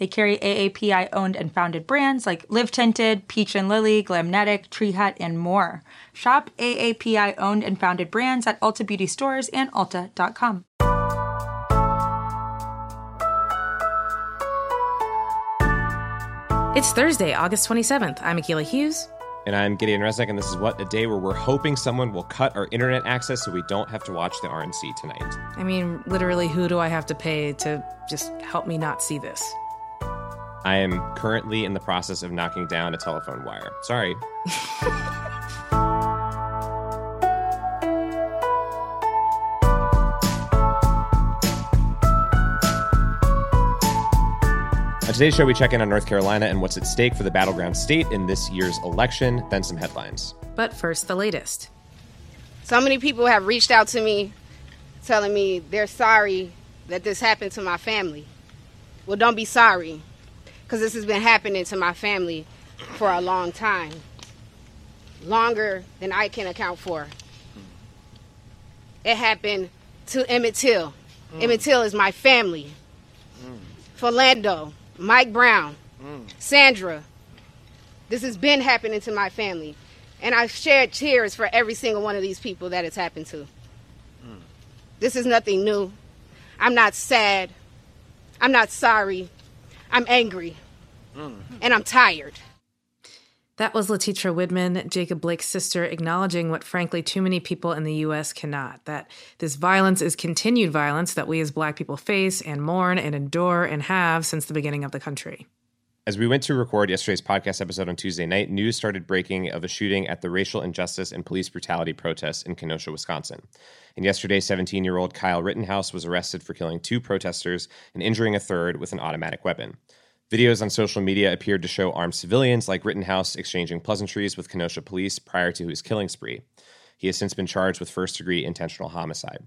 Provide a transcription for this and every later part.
They carry AAPI owned and founded brands like Live Tinted, Peach and Lily, Glamnetic, Tree Hut, and more. Shop AAPI owned and founded brands at Ulta Beauty stores and Ulta.com. It's Thursday, August 27th. I'm Akila Hughes. And I'm Gideon Resnick, and this is What a Day, where we're hoping someone will cut our internet access so we don't have to watch the RNC tonight. I mean, literally, who do I have to pay to just help me not see this? I am currently in the process of knocking down a telephone wire. Sorry. On today's show, we check in on North Carolina and what's at stake for the battleground state in this year's election, then some headlines. But first, the latest. So many people have reached out to me telling me they're sorry that this happened to my family. Well, don't be sorry because this has been happening to my family for a long time longer than I can account for. It happened to Emmett Till. Mm. Emmett Till is my family. Mm. Philando, Mike Brown, mm. Sandra. This has been happening to my family. And I've shared tears for every single one of these people that it's happened to. Mm. This is nothing new. I'm not sad. I'm not sorry. I'm angry. Mm. And I'm tired. That was Letetra Widman, Jacob Blake's sister, acknowledging what, frankly, too many people in the U.S. cannot that this violence is continued violence that we as black people face and mourn and endure and have since the beginning of the country. As we went to record yesterday's podcast episode on Tuesday night, news started breaking of a shooting at the racial injustice and police brutality protests in Kenosha, Wisconsin. And yesterday, 17 year old Kyle Rittenhouse was arrested for killing two protesters and injuring a third with an automatic weapon. Videos on social media appeared to show armed civilians like Rittenhouse exchanging pleasantries with Kenosha police prior to his killing spree. He has since been charged with first degree intentional homicide.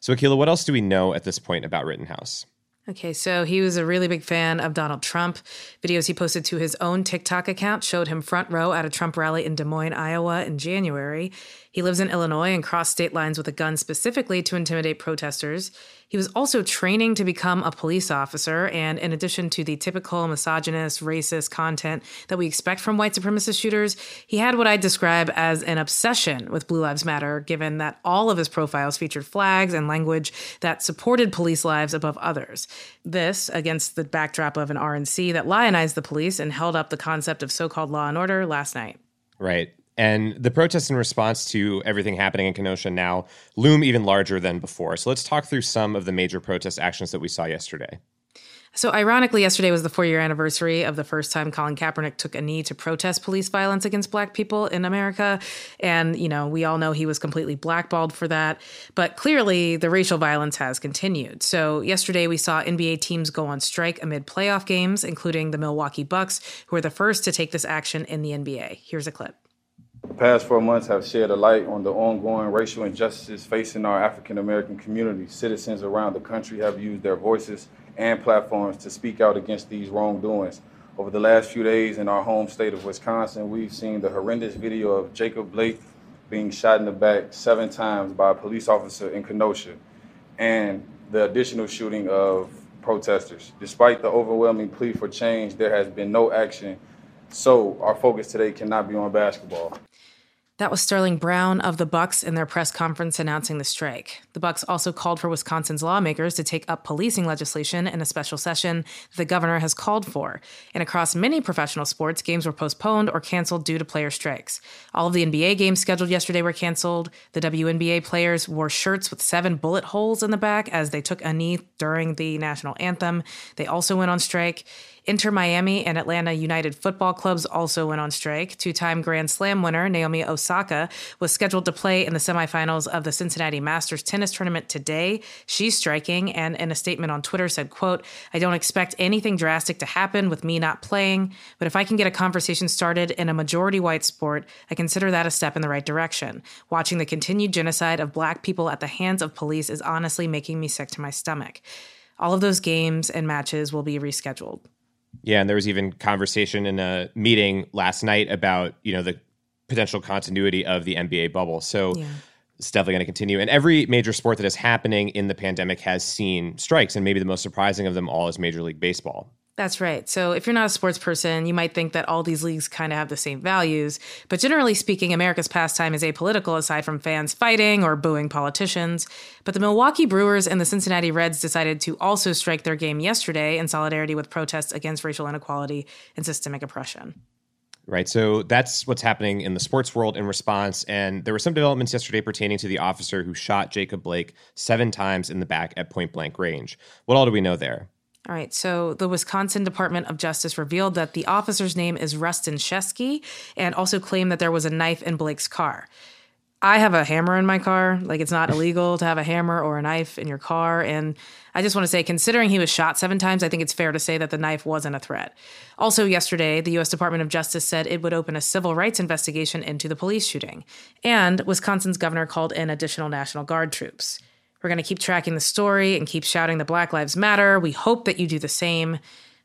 So, Akila, what else do we know at this point about Rittenhouse? Okay, so he was a really big fan of Donald Trump. Videos he posted to his own TikTok account showed him front row at a Trump rally in Des Moines, Iowa in January. He lives in Illinois and crossed state lines with a gun specifically to intimidate protesters. He was also training to become a police officer, and in addition to the typical misogynist, racist content that we expect from white supremacist shooters, he had what I'd describe as an obsession with Blue Lives Matter, given that all of his profiles featured flags and language that supported police lives above others. This, against the backdrop of an RNC that lionized the police and held up the concept of so called law and order last night. Right. And the protests in response to everything happening in Kenosha now loom even larger than before. So let's talk through some of the major protest actions that we saw yesterday. So, ironically, yesterday was the four year anniversary of the first time Colin Kaepernick took a knee to protest police violence against black people in America. And, you know, we all know he was completely blackballed for that. But clearly, the racial violence has continued. So, yesterday we saw NBA teams go on strike amid playoff games, including the Milwaukee Bucks, who were the first to take this action in the NBA. Here's a clip. The past four months have shed a light on the ongoing racial injustices facing our African American community. Citizens around the country have used their voices and platforms to speak out against these wrongdoings. Over the last few days in our home state of Wisconsin, we've seen the horrendous video of Jacob Blake being shot in the back seven times by a police officer in Kenosha and the additional shooting of protesters. Despite the overwhelming plea for change, there has been no action. So our focus today cannot be on basketball. That was Sterling Brown of the Bucks in their press conference announcing the strike. The Bucks also called for Wisconsin's lawmakers to take up policing legislation in a special session the governor has called for. And across many professional sports, games were postponed or canceled due to player strikes. All of the NBA games scheduled yesterday were canceled. The WNBA players wore shirts with seven bullet holes in the back as they took a knee during the national anthem. They also went on strike. Inter Miami and Atlanta United football clubs also went on strike. Two time Grand Slam winner Naomi Osaka was scheduled to play in the semifinals of the Cincinnati Masters tennis tournament today. She's striking and in a statement on Twitter said, quote, I don't expect anything drastic to happen with me not playing, but if I can get a conversation started in a majority white sport, I consider that a step in the right direction. Watching the continued genocide of black people at the hands of police is honestly making me sick to my stomach. All of those games and matches will be rescheduled. Yeah, and there was even conversation in a meeting last night about you know the potential continuity of the NBA bubble. So yeah. it's definitely going to continue. And every major sport that is happening in the pandemic has seen strikes, and maybe the most surprising of them all is Major League Baseball. That's right. So if you're not a sports person, you might think that all these leagues kind of have the same values. But generally speaking, America's pastime is apolitical aside from fans fighting or booing politicians. But the Milwaukee Brewers and the Cincinnati Reds decided to also strike their game yesterday in solidarity with protests against racial inequality and systemic oppression. Right. So that's what's happening in the sports world in response. And there were some developments yesterday pertaining to the officer who shot Jacob Blake seven times in the back at point blank range. What all do we know there? All right, so the Wisconsin Department of Justice revealed that the officer's name is Rusten Sheskey and also claimed that there was a knife in Blake's car. I have a hammer in my car. Like, it's not illegal to have a hammer or a knife in your car. And I just want to say, considering he was shot seven times, I think it's fair to say that the knife wasn't a threat. Also, yesterday, the U.S. Department of Justice said it would open a civil rights investigation into the police shooting. And Wisconsin's governor called in additional National Guard troops. We're going to keep tracking the story and keep shouting the Black Lives Matter. We hope that you do the same.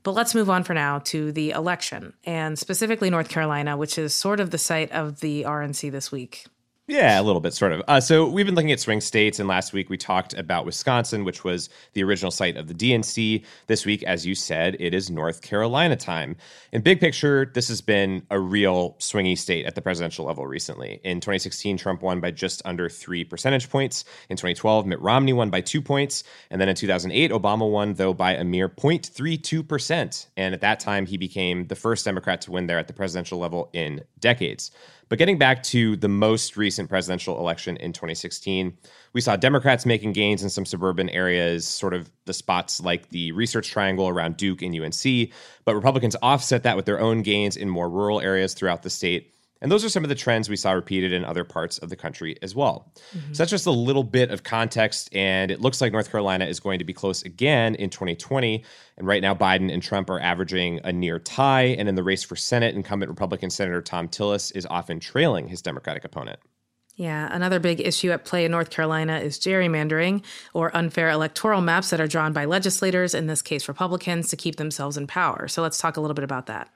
But let's move on for now to the election, and specifically North Carolina, which is sort of the site of the RNC this week. Yeah, a little bit, sort of. Uh, so we've been looking at swing states, and last week we talked about Wisconsin, which was the original site of the DNC. This week, as you said, it is North Carolina time. In big picture, this has been a real swingy state at the presidential level recently. In 2016, Trump won by just under three percentage points. In 2012, Mitt Romney won by two points. And then in 2008, Obama won, though, by a mere 0.32%. And at that time, he became the first Democrat to win there at the presidential level in decades. But getting back to the most recent presidential election in 2016, we saw Democrats making gains in some suburban areas, sort of the spots like the Research Triangle around Duke and UNC. But Republicans offset that with their own gains in more rural areas throughout the state. And those are some of the trends we saw repeated in other parts of the country as well. Mm-hmm. So that's just a little bit of context. And it looks like North Carolina is going to be close again in 2020. And right now, Biden and Trump are averaging a near tie. And in the race for Senate, incumbent Republican Senator Thom Tillis is often trailing his Democratic opponent. Yeah, another big issue at play in North Carolina is gerrymandering or unfair electoral maps that are drawn by legislators, in this case Republicans, to keep themselves in power. So let's talk a little bit about that.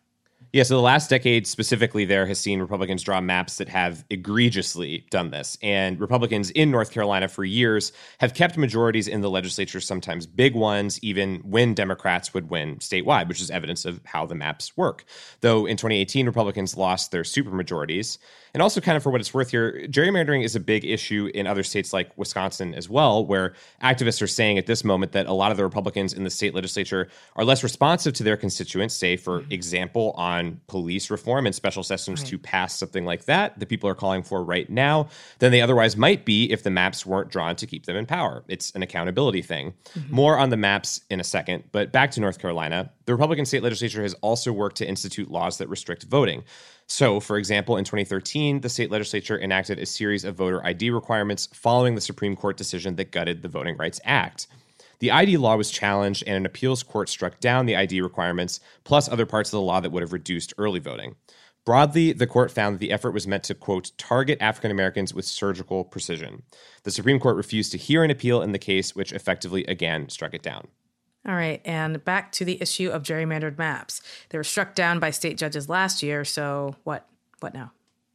Yeah, so the last decade specifically there has seen Republicans draw maps that have egregiously done this. And Republicans in North Carolina for years have kept majorities in the legislature, sometimes big ones, even when Democrats would win statewide, which is evidence of how the maps work. Though in 2018, Republicans lost their supermajorities. And also, kind of for what it's worth here, gerrymandering is a big issue in other states like Wisconsin as well, where activists are saying at this moment that a lot of the Republicans in the state legislature are less responsive to their constituents, say, for mm-hmm. example, on police reform and special sessions right. to pass something like that, that people are calling for right now, than they otherwise might be if the maps weren't drawn to keep them in power. It's an accountability thing. Mm-hmm. More on the maps in a second, but back to North Carolina. The Republican state legislature has also worked to institute laws that restrict voting. So, for example, in 2013, the state legislature enacted a series of voter ID requirements following the Supreme Court decision that gutted the Voting Rights Act. The ID law was challenged, and an appeals court struck down the ID requirements, plus other parts of the law that would have reduced early voting. Broadly, the court found that the effort was meant to, quote, target African Americans with surgical precision. The Supreme Court refused to hear an appeal in the case, which effectively again struck it down. All right, and back to the issue of gerrymandered maps. They were struck down by state judges last year, so what what now?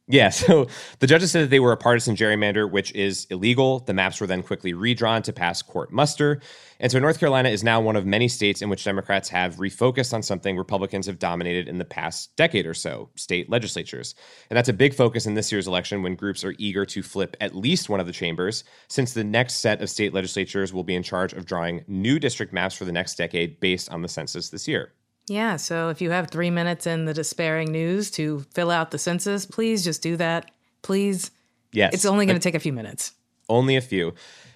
Yeah, so the judges said that they were a partisan gerrymander, which is illegal. The maps were then quickly redrawn to pass court muster. And so North Carolina is now one of many states in which Democrats have refocused on something Republicans have dominated in the past decade or so state legislatures. And that's a big focus in this year's election when groups are eager to flip at least one of the chambers, since the next set of state legislatures will be in charge of drawing new district maps for the next decade based on the census this year. Yeah, so if you have three minutes in the despairing news to fill out the census, please just do that. Please. Yes. It's only going to take a few minutes. Only a few.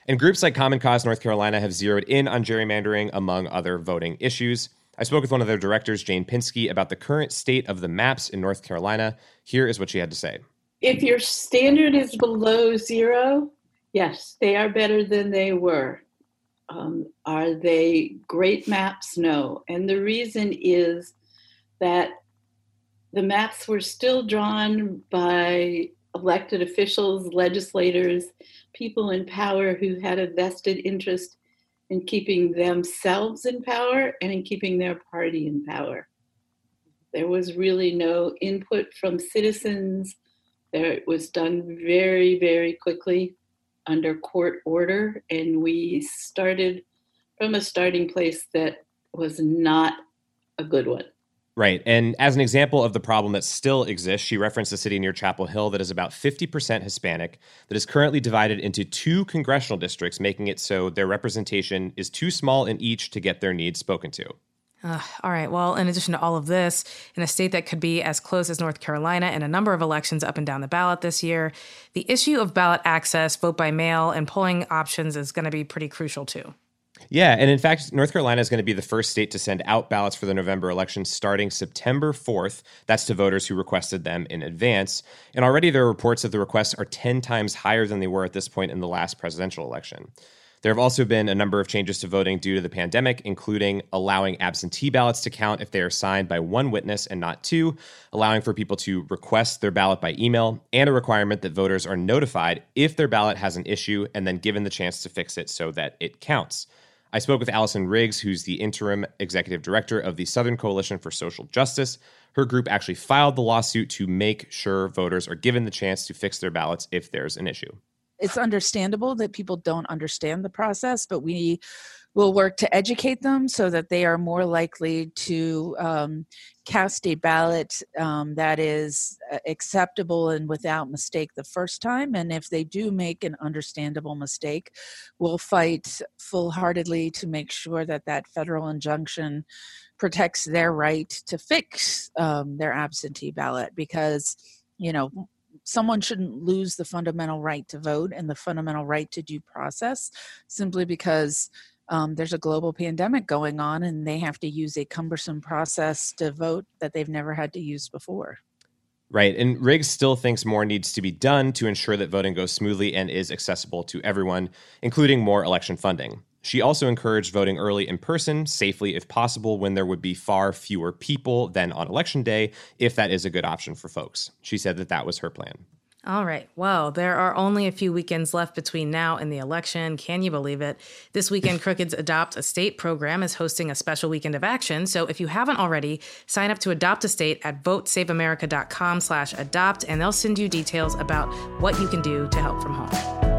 And groups like Common Cause North Carolina have zeroed in on gerrymandering among other voting issues. I spoke with one of their directors, Jane Pinsky, about the current state of the maps in North Carolina. Here is what she had to say. If your standard is below zero, yes, they are better than they were. Um, are they great maps? No. And the reason is that the maps were still drawn by elected officials, legislators, people in power who had a vested interest in keeping themselves in power and in keeping their party in power. There was really no input from citizens. There, it was done very, very quickly under court order, and we started from a starting place that was not a good one. Right. And as an example of the problem that still exists, she referenced a city near Chapel Hill that is about 50% Hispanic, that is currently divided into two congressional districts, making it so their representation is too small in each to get their needs spoken to. All right. Well, in addition to all of this, in a state that could be as close as North Carolina in a number of elections up and down the ballot this year, the issue of ballot access, vote by mail, and polling options is going to be pretty crucial too. Yeah, and in fact, North Carolina is going to be the first state to send out ballots for the November election starting September 4th. That's to voters who requested them in advance. And already there are reports that the requests are 10 times higher than they were at this point in the last presidential election. There have also been a number of changes to voting due to the pandemic, including allowing absentee ballots to count if they are signed by one witness and not two, allowing for people to request their ballot by email, and a requirement that voters are notified if their ballot has an issue and then given the chance to fix it so that it counts. I spoke with Allison Riggs, who's the interim executive director of the Southern Coalition for Social Justice. Her group actually filed the lawsuit to make sure voters are given the chance to fix their ballots if there's an issue. It's understandable that people don't understand the process, but we will work to educate them so that they are more likely to um, cast a ballot um, that is uh, acceptable and without mistake the first time. And if they do make an understandable mistake, we'll fight full heartedly to make sure that that federal injunction protects their right to fix um, their absentee ballot because, you know, someone shouldn't lose the fundamental right to vote and the fundamental right to due process simply because um, there's a global pandemic going on and they have to use a cumbersome process to vote that they've never had to use before. Right. And Riggs still thinks more needs to be done to ensure that voting goes smoothly and is accessible to everyone, including more election funding. She also encouraged voting early in person, safely if possible, when there would be far fewer people than on election day, if that is a good option for folks. She said that that was her plan. All right. Well, there are only a few weekends left between now and the election. Can you believe it? This weekend, Crooked's Adopt a State program is hosting a special weekend of action. So if you haven't already, sign up to Adopt a State at votesaveamerica.com slash adopt, and they'll send you details about what you can do to help from home.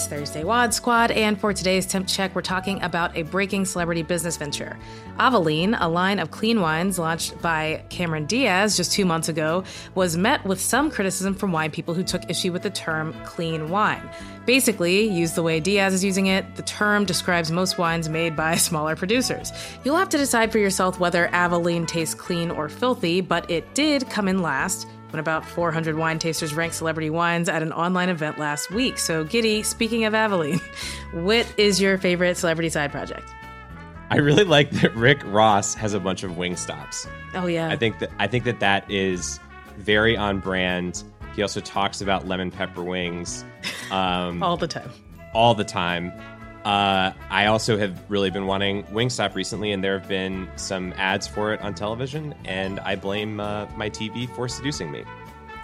It's Thursday Wad Squad, and for today's Temp Check, we're talking about a breaking celebrity business venture. Avaline, a line of clean wines launched by Cameron Diaz just two months ago, was met with some criticism from wine people who took issue with the term clean wine. Basically, used the way Diaz is using it, the term describes most wines made by smaller producers. You'll have to decide for yourself whether Avaline tastes clean or filthy, but it did come in last when about 400 wine tasters ranked celebrity wines at an online event last week. So, Giddy, speaking of Avaline, what is your favorite celebrity side project? I really like that Rick Ross has a bunch of Wingstops. Oh yeah. I think that I think that that is very on brand. He also talks about lemon pepper wings um, all the time. All the time. Uh, I also have really been wanting Wingstop recently, and there have been some ads for it on television, and I blame uh, my TV for seducing me.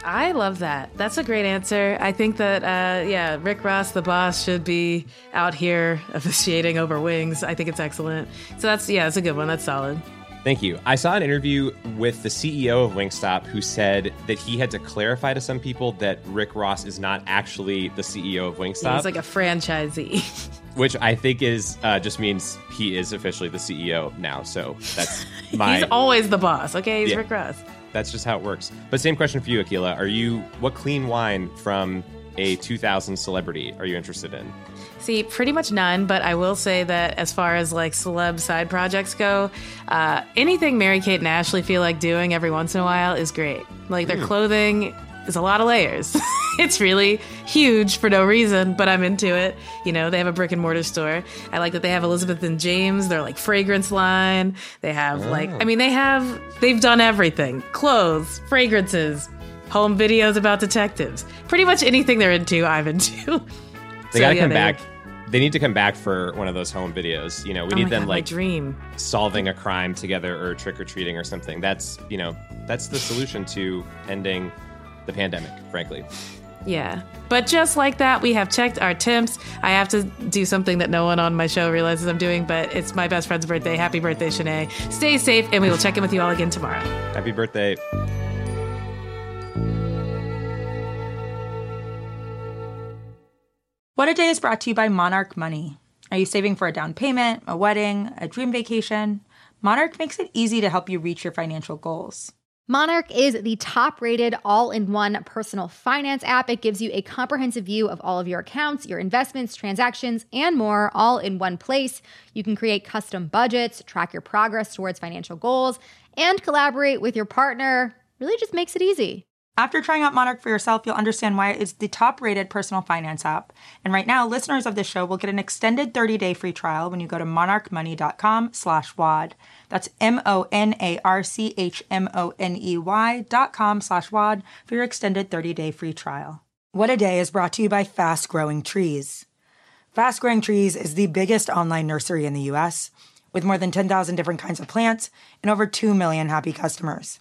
I love that. That's a great answer. I think that, uh, yeah, Rick Ross, the boss, should be out here officiating over wings. I think it's excellent. So that's, yeah, it's a good one. That's solid. Thank you. I saw an interview with the CEO of Wingstop who said that he had to clarify to some people that Rick Ross is not actually the CEO of Wingstop. He's like a franchisee. Which I think is uh, just means he is officially the CEO now. So that's my. he's always the boss. Okay, he's yeah, Rick Ross. That's just how it works. But same question for you, Akila. Are you what clean wine from a 2000 celebrity are you interested in? See, pretty much none, but I will say that as far as like celeb side projects go, uh, anything Mary Kate and Ashley feel like doing every once in a while is great. Like their clothing is a lot of layers. it's really huge for no reason, but I'm into it. You know, they have a brick and mortar store. I like that they have Elizabeth and James, their like fragrance line. They have like, I oh. mean, they have, they've done everything clothes, fragrances, home videos about detectives. Pretty much anything they're into, I'm into. They So, gotta yeah, come they- back. They need to come back for one of those home videos. You know, we Oh need them God, like dream. solving a crime together or trick or treating or something. That's you know that's the solution to ending the pandemic. Frankly, Yeah. But just like that, we have checked our temps. I have to do something that no one on my show realizes I'm doing, but it's my best friend's birthday. Happy birthday, Shanae. Stay safe, and we will check in with you all again tomorrow. happy birthday. What a Day is brought to you by Monarch Money. Are you saving for a down payment, a wedding, a dream vacation? Monarch makes it easy to help you reach your financial goals. Monarch is the top rated all in one personal finance app. It gives you a comprehensive view of all of your accounts, your investments, transactions, and more, all in one place. You can create custom budgets, track your progress towards financial goals, and collaborate with your partner. Really just makes it easy. After trying out Monarch for yourself, you'll understand why it is the top rated personal finance app. And right now, listeners of this show will get an extended 30 day free trial when you go to monarchmoney.com slash WAD. That's M O N A R C H M O N E Y dot com slash WAD for your extended 30 day free trial. What a Day is brought to you by Fast Growing Trees. Fast Growing Trees is the biggest online nursery in the US with more than 10,000 different kinds of plants and over 2 million happy customers.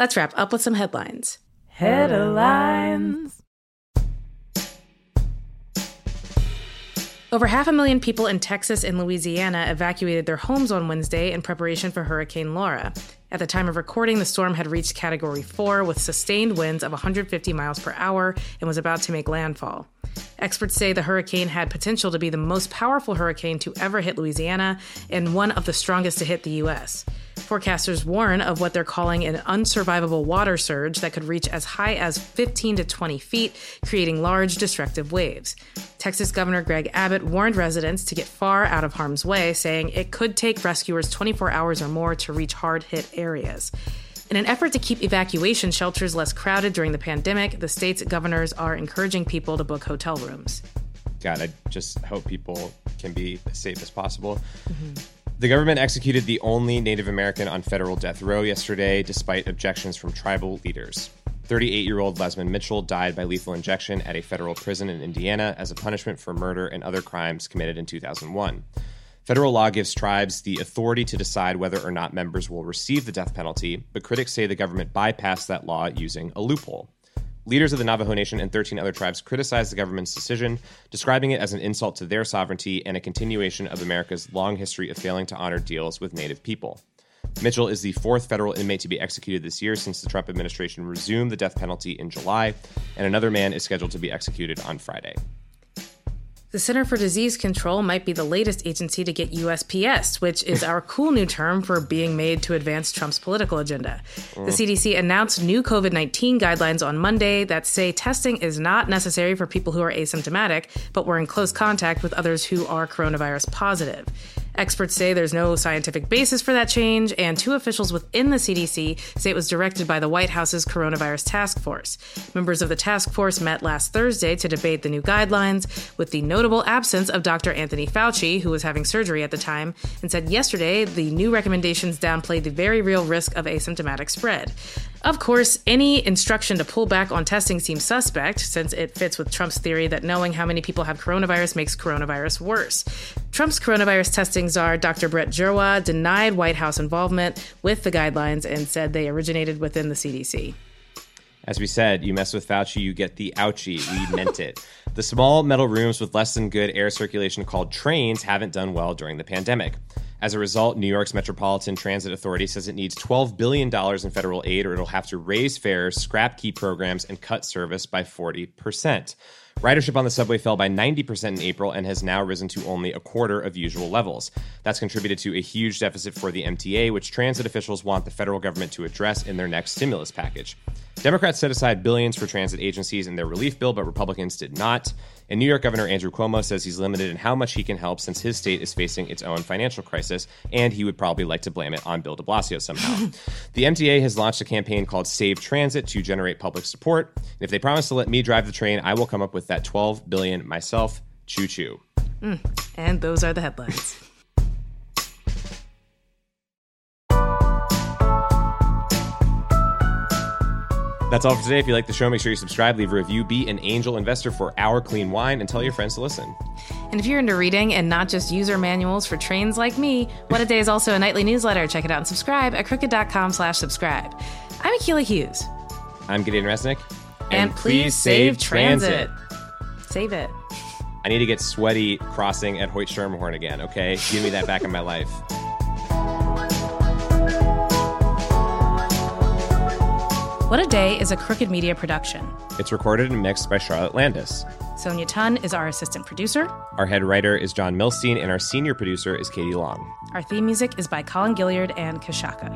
Let's wrap up with some headlines. Headlines. Over half a million people in Texas and Louisiana evacuated their homes on Wednesday in preparation for Hurricane Laura. At the time of recording, the storm had reached Category 4 with sustained winds of 150 miles per hour and was about to make landfall. Experts say the hurricane had potential to be the most powerful hurricane to ever hit Louisiana and one of the strongest to hit the U.S. Forecasters warn of what they're calling an unsurvivable water surge that could reach as high as 15 to 20 feet, creating large destructive waves. Texas Governor Greg Abbott warned residents to get far out of harm's way, saying it could take rescuers 24 hours or more to reach hard hit areas. In an effort to keep evacuation shelters less crowded during the pandemic, the state's governors are encouraging people to book hotel rooms. God, I just hope people can be as safe as possible. Mm-hmm. The government executed the only Native American on federal death row yesterday, despite objections from tribal leaders. 38 year old Lezmond Mitchell died by lethal injection at a federal prison in Indiana as a punishment for murder and other crimes committed in 2001. Federal law gives tribes the authority to decide whether or not members will receive the death penalty, but critics say the government bypassed that law using a loophole. Leaders of the Navajo Nation and 13 other tribes criticized the government's decision, describing it as an insult to their sovereignty and a continuation of America's long history of failing to honor deals with Native people. Mitchell is the fourth federal inmate to be executed this year since the Trump administration resumed the death penalty in July, and another man is scheduled to be executed on Friday. The Center for Disease Control might be the latest agency to get USPS, which is our cool new term for being made to advance Trump's political agenda. The mm. CDC announced new COVID 19 guidelines on Monday that say testing is not necessary for people who are asymptomatic, but were in close contact with others who are coronavirus positive. Experts say there's no scientific basis for that change, and two officials within the CDC say it was directed by the White House's coronavirus task force. Members of the task force met last Thursday to debate the new guidelines, with the notable absence of Dr. Anthony Fauci, who was having surgery at the time, and said yesterday the new recommendations downplayed the very real risk of asymptomatic spread. Of course, any instruction to pull back on testing seems suspect, since it fits with Trump's theory that knowing how many people have coronavirus makes coronavirus worse. Trump's coronavirus testing czar, Dr. Brett Giroir, denied White House involvement with the guidelines and said they originated within the CDC. As we said, you mess with Fauci, you get the ouchie. We meant it. The small metal rooms with less than good air circulation called trains haven't done well during the pandemic. As a result, New York's Metropolitan Transit Authority says it needs $12 billion in federal aid or it'll have to raise fares, scrap key programs, and cut service by 40%. Ridership on the subway fell by 90% in April and has now risen to only a quarter of usual levels. That's contributed to a huge deficit for the MTA, which transit officials want the federal government to address in their next stimulus package. Democrats set aside billions for transit agencies in their relief bill, but Republicans did not. And New York Governor Andrew Cuomo says he's limited in how much he can help since his state is facing its own financial crisis, and he would probably like to blame it on Bill de Blasio somehow. the MTA has launched a campaign called Save Transit to generate public support. And if they promise to let me drive the train, I will come up with that 12 billion myself. Choo choo. Mm, and those are the headlines. That's all for today. If you like the show, make sure you subscribe, leave a review, be an angel investor for our clean wine, and tell your friends to listen. And if you're into reading and not just user manuals for trains like me, What a Day is also a nightly newsletter. Check it out and subscribe at crooked.com slash subscribe. I'm Akila Hughes. I'm Gideon Resnick. And, please save transit. Save it. I need to get sweaty crossing at Hoyt Schermerhorn again, okay? Give me that back in my life. What a Day is a Crooked Media production. It's recorded and mixed by Charlotte Landes. Sonia Tun is our assistant producer. Our head writer is John Milstein, and our senior producer is Katie Long. Our theme music is by Colin Gilliard and Kashaka.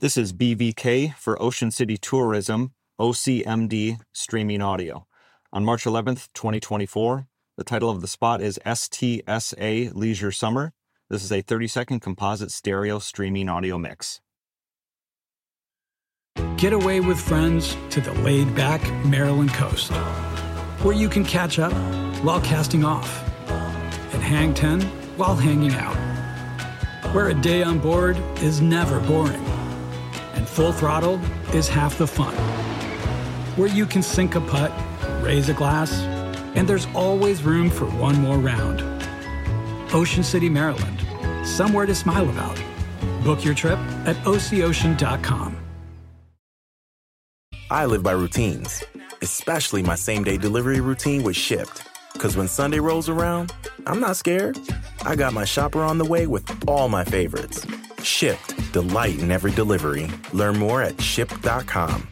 This is BVK for Ocean City Tourism, OCMD streaming audio. On March 11th, 2024, the title of the spot is STSA Leisure Summer. This is a 30 second composite stereo streaming audio mix. Get away with friends to the laid back Maryland coast, where you can catch up while casting off, and hang 10 while hanging out, where a day on board is never boring, and full throttle is half the fun, where you can sink a putt, raise a glass, and there's always room for one more round. Ocean City, Maryland, somewhere to smile about. Book your trip at ococean.com. I live by routines, especially my same day delivery routine with Shipt. Because when Sunday rolls around, I'm not scared. I got my shopper on the way with all my favorites. Shipt, delight in every delivery. Learn more at shipt.com.